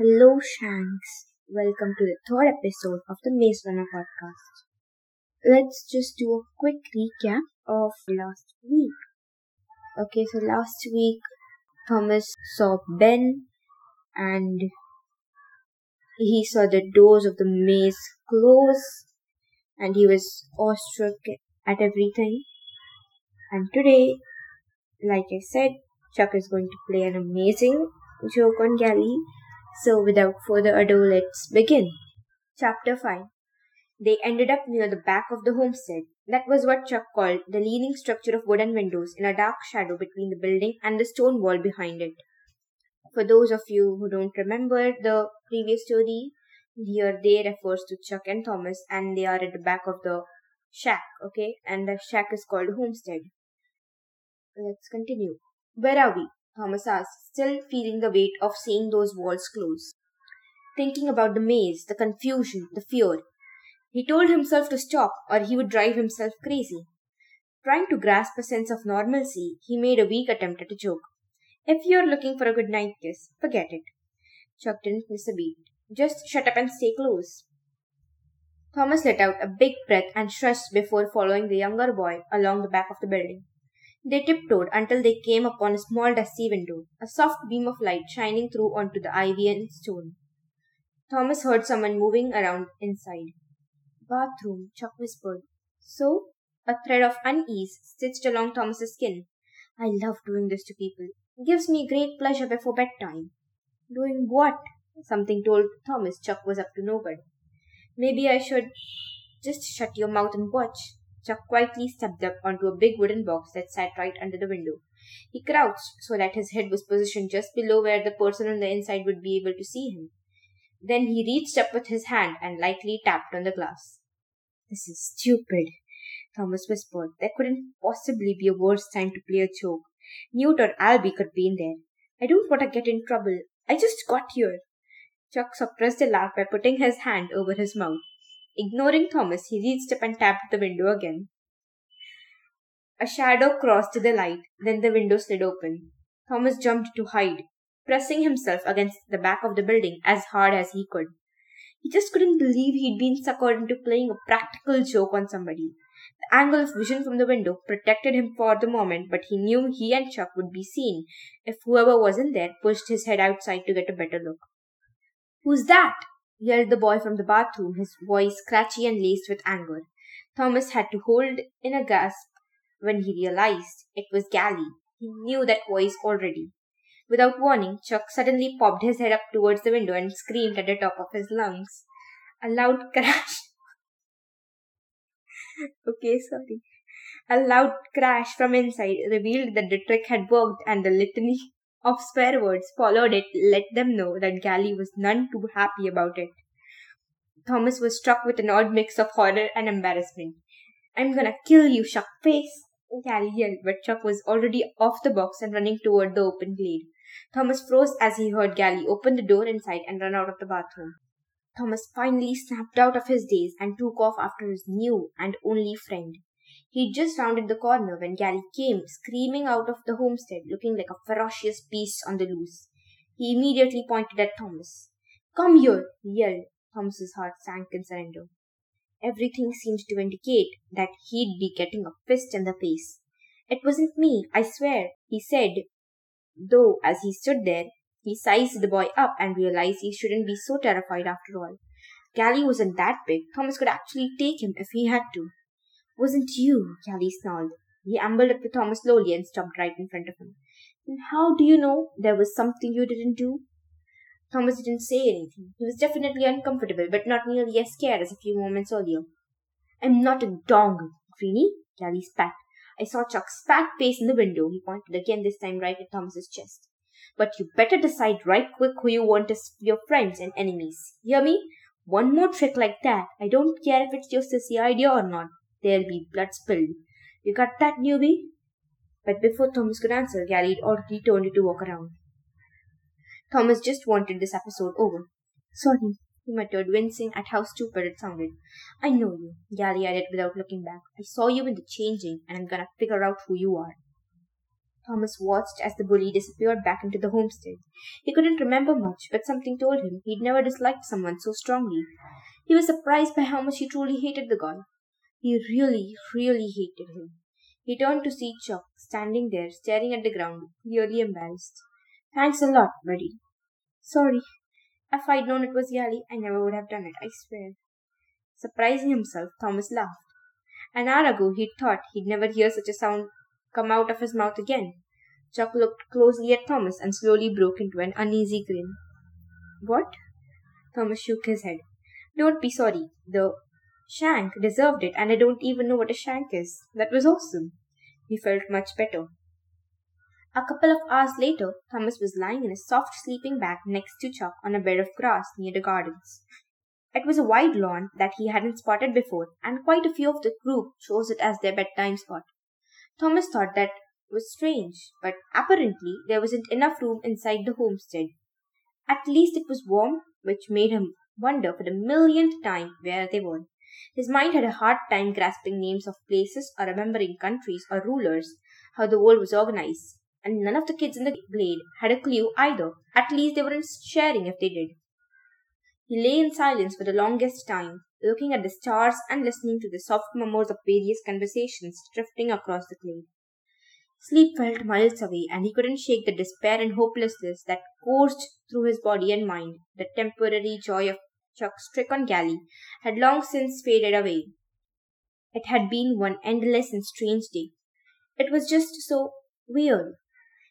Hello, Shanks. Welcome to the third episode of the Maze Runner podcast. Let's just do a quick recap of last week. Okay, so last week Thomas saw Ben and he saw the doors of the maze close and he was awestruck at everything. And today, like I said, Chuck is going to play an amazing joke on Gally so, without further ado, let's begin. Chapter 5 They ended up near the back of the homestead. That was what Chuck called the leaning structure of wooden windows in a dark shadow between the building and the stone wall behind it. For those of you who don't remember the previous story, here they refers to Chuck and Thomas and they are at the back of the shack, okay? And the shack is called homestead. Let's continue. Where are we? Thomas asked, still feeling the weight of seeing those walls close. Thinking about the maze, the confusion, the fear. He told himself to stop or he would drive himself crazy. Trying to grasp a sense of normalcy, he made a weak attempt at a joke. If you're looking for a good night kiss, forget it. Chuck didn't miss a beat. Just shut up and stay close. Thomas let out a big breath and shushed before following the younger boy along the back of the building. They tiptoed until they came upon a small dusty window, a soft beam of light shining through onto the ivy and stone. Thomas heard someone moving around inside. Bathroom, Chuck whispered. So? A thread of unease stitched along Thomas's skin. I love doing this to people. It gives me great pleasure before bedtime. Doing what? Something told Thomas Chuck was up to no good. Maybe I should just shut your mouth and watch. Chuck quietly stepped up onto a big wooden box that sat right under the window. He crouched so that his head was positioned just below where the person on the inside would be able to see him. Then he reached up with his hand and lightly tapped on the glass. This is stupid, Thomas whispered. There couldn't possibly be a worse time to play a joke. Newt or Alby could be in there. I don't want to get in trouble. I just got here. Chuck suppressed a laugh by putting his hand over his mouth. Ignoring Thomas, he reached up and tapped the window again. A shadow crossed the light, then the window slid open. Thomas jumped to hide, pressing himself against the back of the building as hard as he could. He just couldn't believe he'd been suckered into playing a practical joke on somebody. The angle of vision from the window protected him for the moment, but he knew he and Chuck would be seen if whoever was in there pushed his head outside to get a better look. Who's that? Yelled the boy from the bathroom, his voice scratchy and laced with anger. Thomas had to hold in a gasp when he realized it was Gally. He knew that voice already. Without warning, Chuck suddenly popped his head up towards the window and screamed at the top of his lungs. A loud crash. okay, sorry. A loud crash from inside revealed that the trick had worked and the litany of swear words followed it let them know that Gally was none too happy about it. Thomas was struck with an odd mix of horror and embarrassment. I'm gonna kill you, Shuckface! Gally yelled, but Chuck was already off the box and running toward the open glade. Thomas froze as he heard Gally open the door inside and run out of the bathroom. Thomas finally snapped out of his daze and took off after his new and only friend. He'd just rounded the corner when Gally came, screaming out of the homestead, looking like a ferocious beast on the loose. He immediately pointed at Thomas. Come here, he yelled. Thomas's heart sank in surrender. Everything seemed to indicate that he'd be getting a fist in the face. It wasn't me, I swear, he said, though as he stood there, he sized the boy up and realized he shouldn't be so terrified after all. Gally wasn't that big. Thomas could actually take him if he had to. Wasn't you? Gally snarled. He ambled up to Thomas slowly and stopped right in front of him. And how do you know there was something you didn't do? Thomas didn't say anything. He was definitely uncomfortable, but not nearly as scared as a few moments earlier. I'm not a dog, Greenie, Gally spat. I saw Chuck's fat face in the window. He pointed again, this time right at Thomas's chest. But you better decide right quick who you want as your friends and enemies. Hear me? One more trick like that. I don't care if it's your sissy idea or not. There'll be blood spilled. You got that, newbie? But before Thomas could answer, Gally had already turned to walk around. Thomas just wanted this episode over. Sorry, he muttered, wincing at how stupid it sounded. I know you, Gally added without looking back. I saw you in the changing, and I'm gonna figure out who you are. Thomas watched as the bully disappeared back into the homestead. He couldn't remember much, but something told him he'd never disliked someone so strongly. He was surprised by how much he truly hated the guy. He really, really hated him. He turned to see Chuck standing there staring at the ground, clearly embarrassed. Thanks a lot, buddy. Sorry. If I'd known it was Gally, I never would have done it, I swear. Surprising himself, Thomas laughed. An hour ago he'd thought he'd never hear such a sound come out of his mouth again. Chuck looked closely at Thomas and slowly broke into an uneasy grin. What? Thomas shook his head. Don't be sorry. The shank deserved it, and I don't even know what a shank is. That was awesome. He felt much better. A couple of hours later, Thomas was lying in a soft sleeping bag next to Chuck on a bed of grass near the gardens. It was a wide lawn that he hadn't spotted before, and quite a few of the group chose it as their bedtime spot. Thomas thought that was strange, but apparently there wasn't enough room inside the homestead. At least it was warm, which made him wonder for the millionth time where they were. His mind had a hard time grasping names of places or remembering countries or rulers, how the world was organized, and none of the kids in the glade had a clue either. At least they weren't sharing if they did. He lay in silence for the longest time, looking at the stars and listening to the soft murmurs of various conversations drifting across the glade. Sleep felt miles away, and he couldn't shake the despair and hopelessness that coursed through his body and mind. The temporary joy of Chuck's trick on Gally had long since faded away. It had been one endless and strange day. It was just so weird.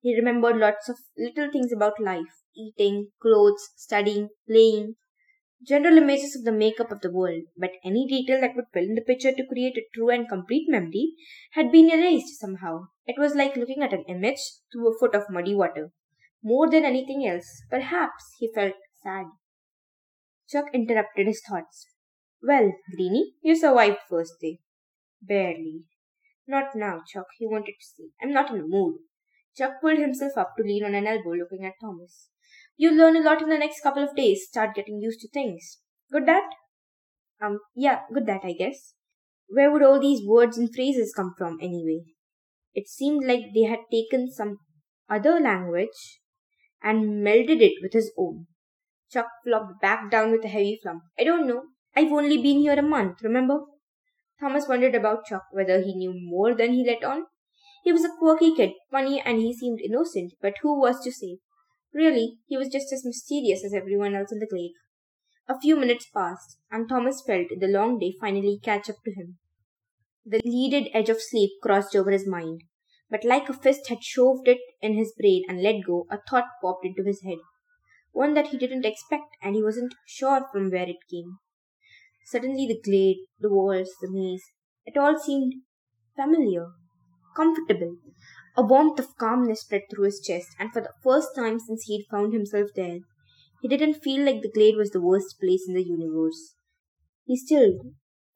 He remembered lots of little things about life eating, clothes, studying, playing, general images of the makeup of the world, but any detail that would fill in the picture to create a true and complete memory had been erased somehow. It was like looking at an image through a foot of muddy water. More than anything else, perhaps he felt sad. Chuck interrupted his thoughts. Well, Greenie, you survived first day. Barely. Not now, Chuck, he wanted to say. I'm not in the mood. Chuck pulled himself up to lean on an elbow, looking at Thomas. You'll learn a lot in the next couple of days. Start getting used to things. Good that? Um, yeah, good that, I guess. Where would all these words and phrases come from, anyway? It seemed like they had taken some other language and melded it with his own. Chuck flopped back down with a heavy flump. I don't know. I've only been here a month, remember? Thomas wondered about Chuck, whether he knew more than he let on. He was a quirky kid, funny, and he seemed innocent, but who was to say? Really, he was just as mysterious as everyone else in the glade. A few minutes passed, and Thomas felt the long day finally catch up to him. The leaded edge of sleep crossed over his mind, but like a fist had shoved it in his brain and let go, a thought popped into his head. One that he didn't expect, and he wasn't sure from where it came. Suddenly the glade, the walls, the maze, it all seemed familiar, comfortable, a warmth of calmness spread through his chest, and for the first time since he had found himself there, he didn't feel like the glade was the worst place in the universe. He still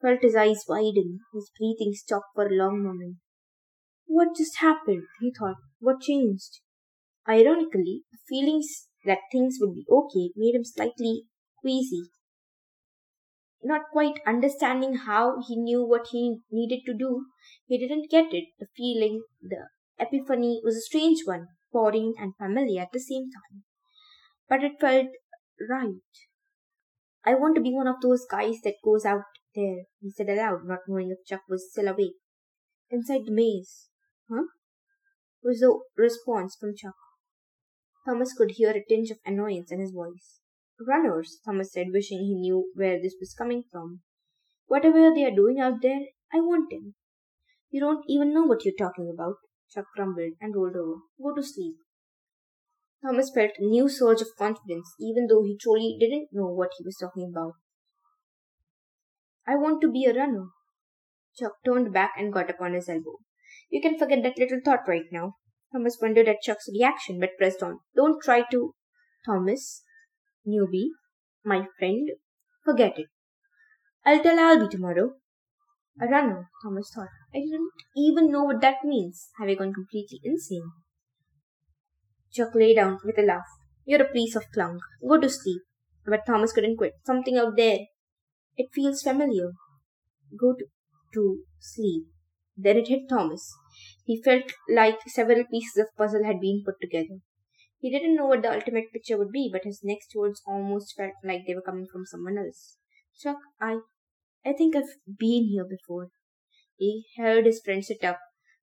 felt his eyes widen, his breathing stop for a long moment. What just happened? he thought. What changed? Ironically, the feelings that things would be okay made him slightly queasy. Not quite understanding how he knew what he needed to do, he didn't get it. The feeling, the epiphany was a strange one, foreign and familiar at the same time. But it felt right. I want to be one of those guys that goes out there, he said aloud, not knowing if Chuck was still awake. Inside the maze. Huh? was the response from Chuck. Thomas could hear a tinge of annoyance in his voice. Runners, Thomas said, wishing he knew where this was coming from. Whatever they are doing out there, I want them. You don't even know what you're talking about. Chuck grumbled and rolled over. Go to sleep. Thomas felt a new surge of confidence, even though he truly didn't know what he was talking about. I want to be a runner. Chuck turned back and got up on his elbow. You can forget that little thought right now. Thomas wondered at Chuck's reaction, but pressed on. Don't try to. Thomas, newbie, my friend, forget it. I'll tell Alby tomorrow. A runner, Thomas thought. I didn't even know what that means. Have I gone completely insane? Chuck lay down with a laugh. You're a piece of klunk. Go to sleep. But Thomas couldn't quit. Something out there. It feels familiar. Go to, to sleep. Then it hit Thomas. He felt like several pieces of puzzle had been put together. He didn't know what the ultimate picture would be, but his next words almost felt like they were coming from someone else. Chuck, I I think I've been here before. He heard his friend sit up,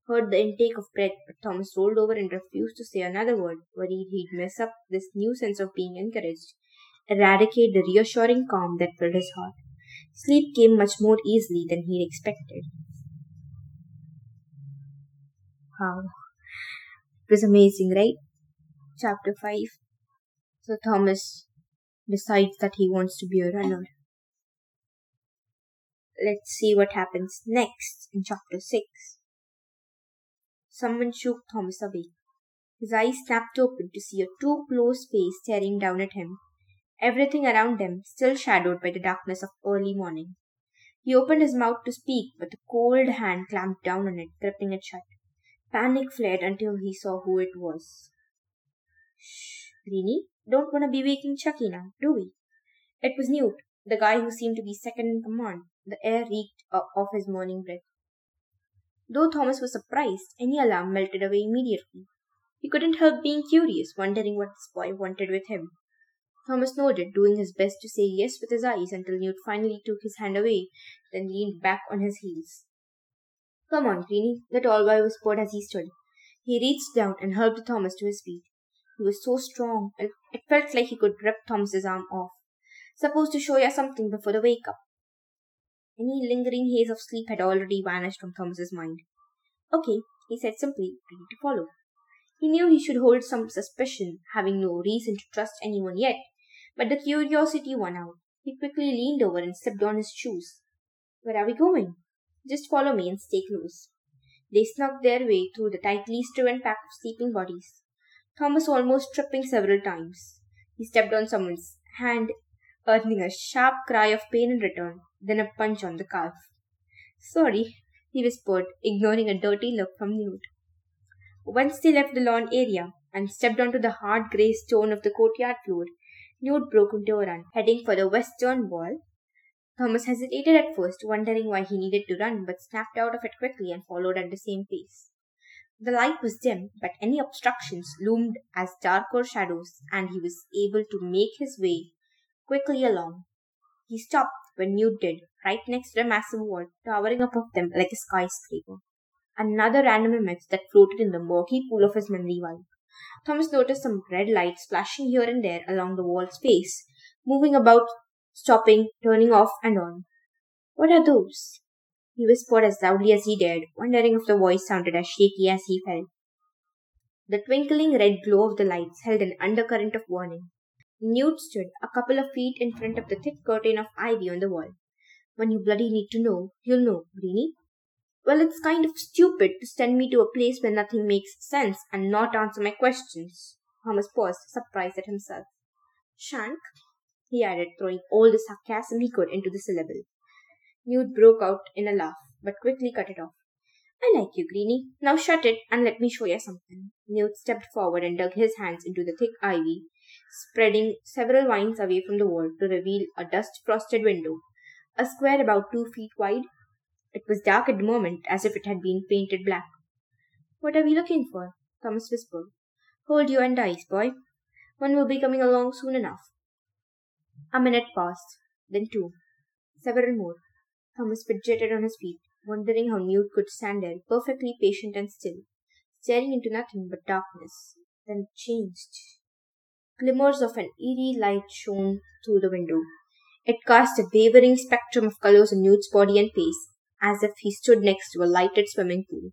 heard the intake of breath, but Thomas rolled over and refused to say another word, worried he'd mess up this new sense of being encouraged, eradicate the reassuring calm that filled his heart. Sleep came much more easily than he'd expected. Wow. It was amazing, right? Chapter 5. So Thomas decides that he wants to be a runner. Let's see what happens next in chapter 6. Someone shook Thomas awake. His eyes snapped open to see a too close face staring down at him, everything around him still shadowed by the darkness of early morning. He opened his mouth to speak, but a cold hand clamped down on it, gripping it shut. Panic flared until he saw who it was. Shh, Greenie, don't want to be waking Chucky now, do we? It was Newt, the guy who seemed to be second in command. The air reeked of his morning breath. Though Thomas was surprised, any alarm melted away immediately. He couldn't help being curious, wondering what this boy wanted with him. Thomas nodded, doing his best to say yes with his eyes until Newt finally took his hand away, then leaned back on his heels. Come on, Greenie, the tall boy whispered as he stood. He reached down and helped Thomas to his feet. He was so strong, and it felt like he could rip Thomas's arm off. Supposed to show you something before the wake up. Any lingering haze of sleep had already vanished from Thomas's mind. Okay, he said simply, ready to follow. He knew he should hold some suspicion, having no reason to trust anyone yet, but the curiosity won out. He quickly leaned over and stepped on his shoes. Where are we going? Just follow me and stay close. They snuck their way through the tightly striven pack of sleeping bodies. Thomas almost tripping several times. He stepped on someone's hand, earning a sharp cry of pain in return then a punch on the calf. Sorry, he whispered, ignoring a dirty look from Newt. Once they left the lawn area and stepped onto the hard grey stone of the courtyard floor, Newt broke into a run, heading for the western wall. Thomas hesitated at first, wondering why he needed to run, but snapped out of it quickly and followed at the same pace. The light was dim, but any obstructions loomed as darker shadows, and he was able to make his way quickly along. He stopped when Newt did, right next to the massive wall, towering above them like a skyscraper. Another random image that floated in the murky pool of his memory while Thomas noticed some red lights flashing here and there along the wall's face, moving about, stopping, turning off and on. What are those? He whispered as loudly as he dared, wondering if the voice sounded as shaky as he felt. The twinkling red glow of the lights held an undercurrent of warning. Newt stood a couple of feet in front of the thick curtain of ivy on the wall. When you bloody need to know, you'll know, Greenie. Well, it's kind of stupid to send me to a place where nothing makes sense and not answer my questions. Thomas paused, surprised at himself. Shank, he added, throwing all the sarcasm he could into the syllable. Newt broke out in a laugh, but quickly cut it off. I like you, Greenie. Now shut it and let me show you something. Newt stepped forward and dug his hands into the thick ivy spreading several vines away from the wall to reveal a dust frosted window, a square about two feet wide. It was dark at the moment, as if it had been painted black. What are we looking for? Thomas whispered. Hold your end eyes, boy. One will be coming along soon enough. A minute passed, then two, several more. Thomas fidgeted on his feet, wondering how Newt could stand there, perfectly patient and still, staring into nothing but darkness. Then it changed. Glimmers of an eerie light shone through the window. It cast a wavering spectrum of colors on Newt's body and face, as if he stood next to a lighted swimming pool.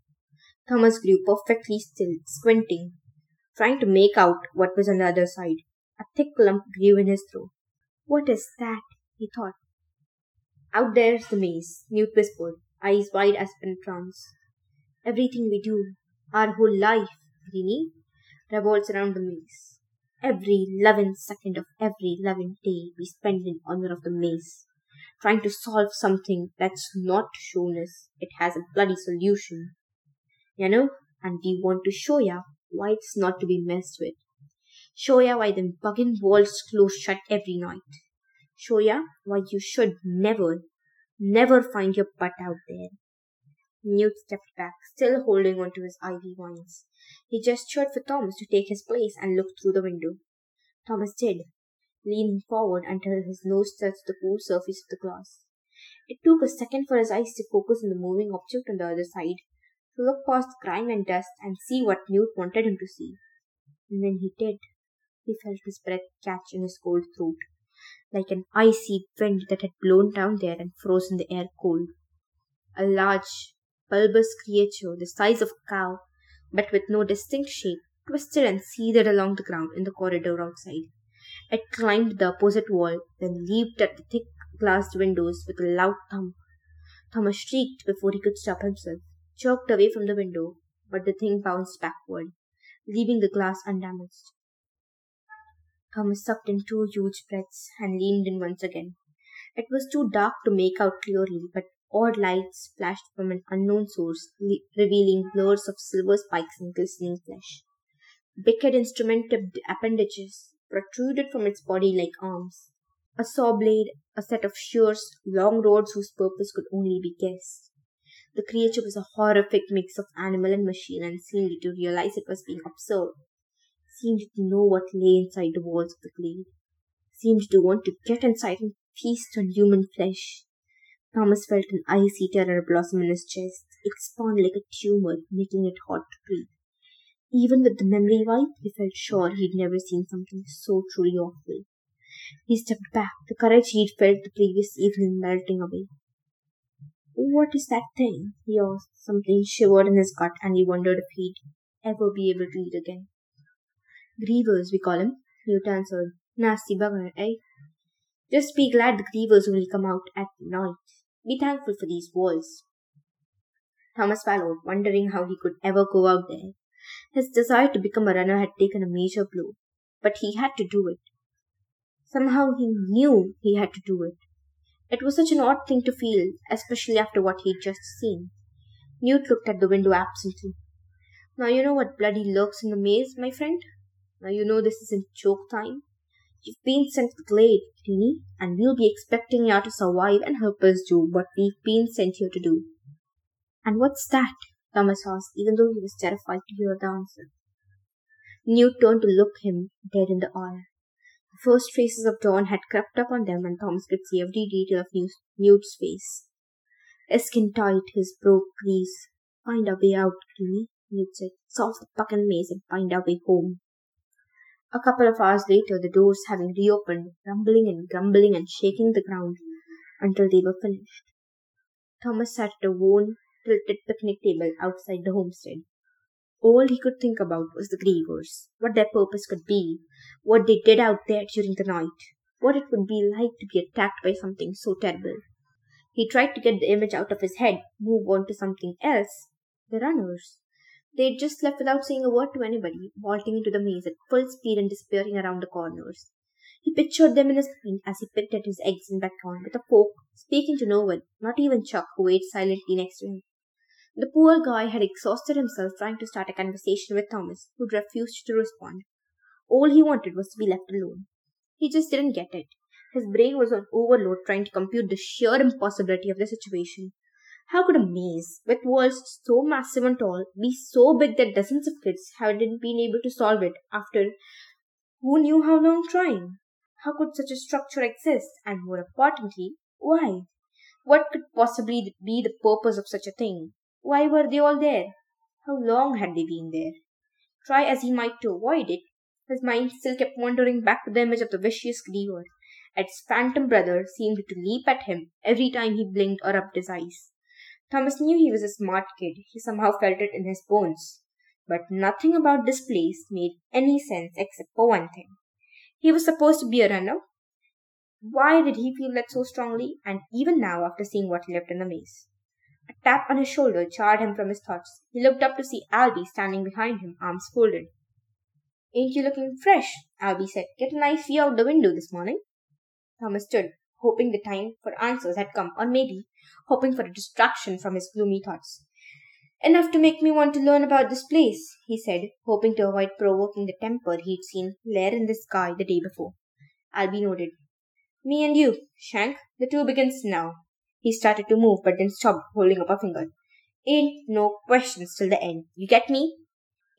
Thomas grew perfectly still, squinting, trying to make out what was on the other side. A thick lump grew in his throat. What is that? he thought. Out there's the maze, Newt whispered, eyes wide as in trance. Everything we do, our whole life, Greenie, revolves around the maze. Every loving second of every loving day we spend in honor of the maze, trying to solve something that's not shown us it has a bloody solution. You know, and we want to show ya why it's not to be messed with. Show ya why them buggin' walls close shut every night. Show ya why you should never, never find your butt out there. Newt stepped back, still holding on to his ivy vines. He gestured for Thomas to take his place and looked through the window. Thomas did, leaning forward until his nose touched the cool surface of the glass. It took a second for his eyes to focus on the moving object on the other side, to look past grime and dust and see what Newt wanted him to see. And when he did, he felt his breath catch in his cold throat, like an icy wind that had blown down there and frozen the air cold. A large, bulbous creature, the size of a cow, but with no distinct shape, twisted and seethed along the ground in the corridor outside. It climbed the opposite wall, then leaped at the thick glassed windows with a loud thump. Thomas shrieked before he could stop himself, jerked away from the window, but the thing bounced backward, leaving the glass undamaged. Thomas sucked in two huge breaths and leaned in once again. It was too dark to make out clearly, but odd lights flashed from an unknown source, le- revealing blurs of silver spikes and glistening flesh. Wicked instrument tipped appendages protruded from its body like arms. A saw blade, a set of shears, long rods whose purpose could only be guessed. The creature was a horrific mix of animal and machine and seemed to realize it was being observed seemed to know what lay inside the walls of the glade, seemed to want to get inside and feast on human flesh. Thomas felt an icy terror blossom in his chest, expand like a tumor, making it hot to breathe. Even with the memory wipe, he felt sure he'd never seen something so truly awful. He stepped back, the courage he'd felt the previous evening melting away. What is that thing? he asked. Something shivered in his gut, and he wondered if he'd ever be able to eat again. Grievers, we call him, Newt answered. Nasty bugger, eh? Just be glad the grievers only come out at night. Be thankful for these walls. Thomas followed, wondering how he could ever go out there. His desire to become a runner had taken a major blow, but he had to do it. Somehow he knew he had to do it. It was such an odd thing to feel, especially after what he'd just seen. Newt looked at the window absently. Now you know what bloody lurks in the maze, my friend? Now you know this isn't joke time. You've been sent to the glade, and we'll be expecting you to survive and help us do what we've been sent here to do. And what's that? Thomas asked, even though he was terrified to hear the answer. Newt turned to look him dead in the eye. The first traces of dawn had crept up on them, and Thomas could see every detail of Newt's face. His skin tight, his broke crease. Find our way out, Greenie, Newt said. Solve the fucking maze and find our way home. A couple of hours later, the doors having reopened, rumbling and grumbling and shaking the ground until they were finished. Thomas sat at a worn, tilted picnic table outside the homestead. All he could think about was the grievers, what their purpose could be, what they did out there during the night, what it would be like to be attacked by something so terrible. He tried to get the image out of his head, move on to something else. The runners. They'd just left without saying a word to anybody, vaulting into the maze at full speed and disappearing around the corners. He pictured them in his mind as he picked at his eggs and bacon with a fork, speaking to no one, not even Chuck, who waited silently next to him. The poor guy had exhausted himself trying to start a conversation with Thomas, who'd refused to respond. All he wanted was to be left alone. He just didn't get it. His brain was on overload trying to compute the sheer impossibility of the situation. How could a maze, with walls so massive and tall, be so big that dozens of kids hadn't been able to solve it after who knew how long trying? How could such a structure exist? And more importantly, why? What could possibly be the purpose of such a thing? Why were they all there? How long had they been there? Try as he might to avoid it, his mind still kept wandering back to the image of the vicious griever. Its phantom brother seemed to leap at him every time he blinked or rubbed his eyes. Thomas knew he was a smart kid. He somehow felt it in his bones. But nothing about this place made any sense except for one thing. He was supposed to be a runner. Why did he feel that so strongly, and even now after seeing what he left in the maze? A tap on his shoulder jarred him from his thoughts. He looked up to see Alby standing behind him, arms folded. Ain't you looking fresh? Alby said. Get a nice view out the window this morning. Thomas stood, hoping the time for answers had come, or maybe hoping for a distraction from his gloomy thoughts. Enough to make me want to learn about this place, he said, hoping to avoid provoking the temper he'd seen flare in the sky the day before. Alby nodded. Me and you, Shank. The tour begins now. He started to move, but then stopped, holding up a finger. Ain't no questions till the end. You get me?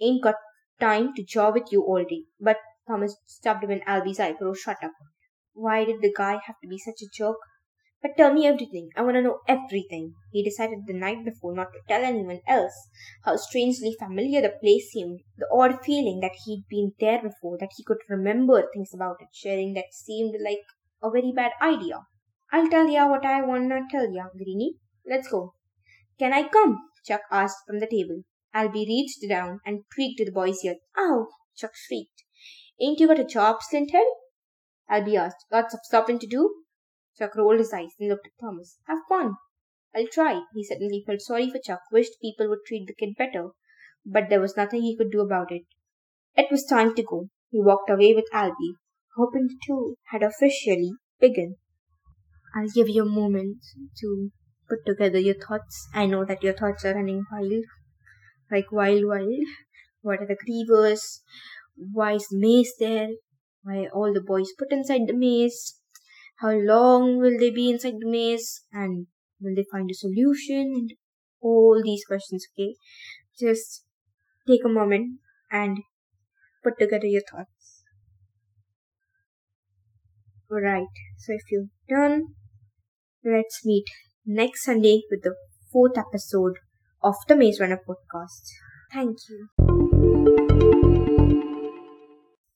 Ain't got time to jaw with you all day. But Thomas stopped in Alby's eyebrow. Shut up. Why did the guy have to be such a jerk? But tell me everything. I want to know everything. He decided the night before not to tell anyone else how strangely familiar the place seemed, the odd feeling that he'd been there before, that he could remember things about it, sharing that seemed like a very bad idea. I'll tell ya what I wanna tell ya, Greenie. Let's go. Can I come? Chuck asked from the table. Alby reached down and tweaked the boy's ear. Ow! Chuck shrieked. Ain't you got a job, Slinthead? Alby asked. Lots of stopping to do? Chuck rolled his eyes and looked at Thomas. Have fun. I'll try. He suddenly felt sorry for Chuck, wished people would treat the kid better, but there was nothing he could do about it. It was time to go. He walked away with Alby, hoping the two had officially begun. I'll give you a moment to put together your thoughts. I know that your thoughts are running wild, like wild, wild. What are the grievers? Why is the maze there? Why are all the boys put inside the maze? How long will they be inside the maze? And will they find a solution? And all these questions, okay? Just take a moment and put together your thoughts. Alright, so if you're done, let's meet next Sunday with the fourth episode of the Maze Runner podcast. Thank you.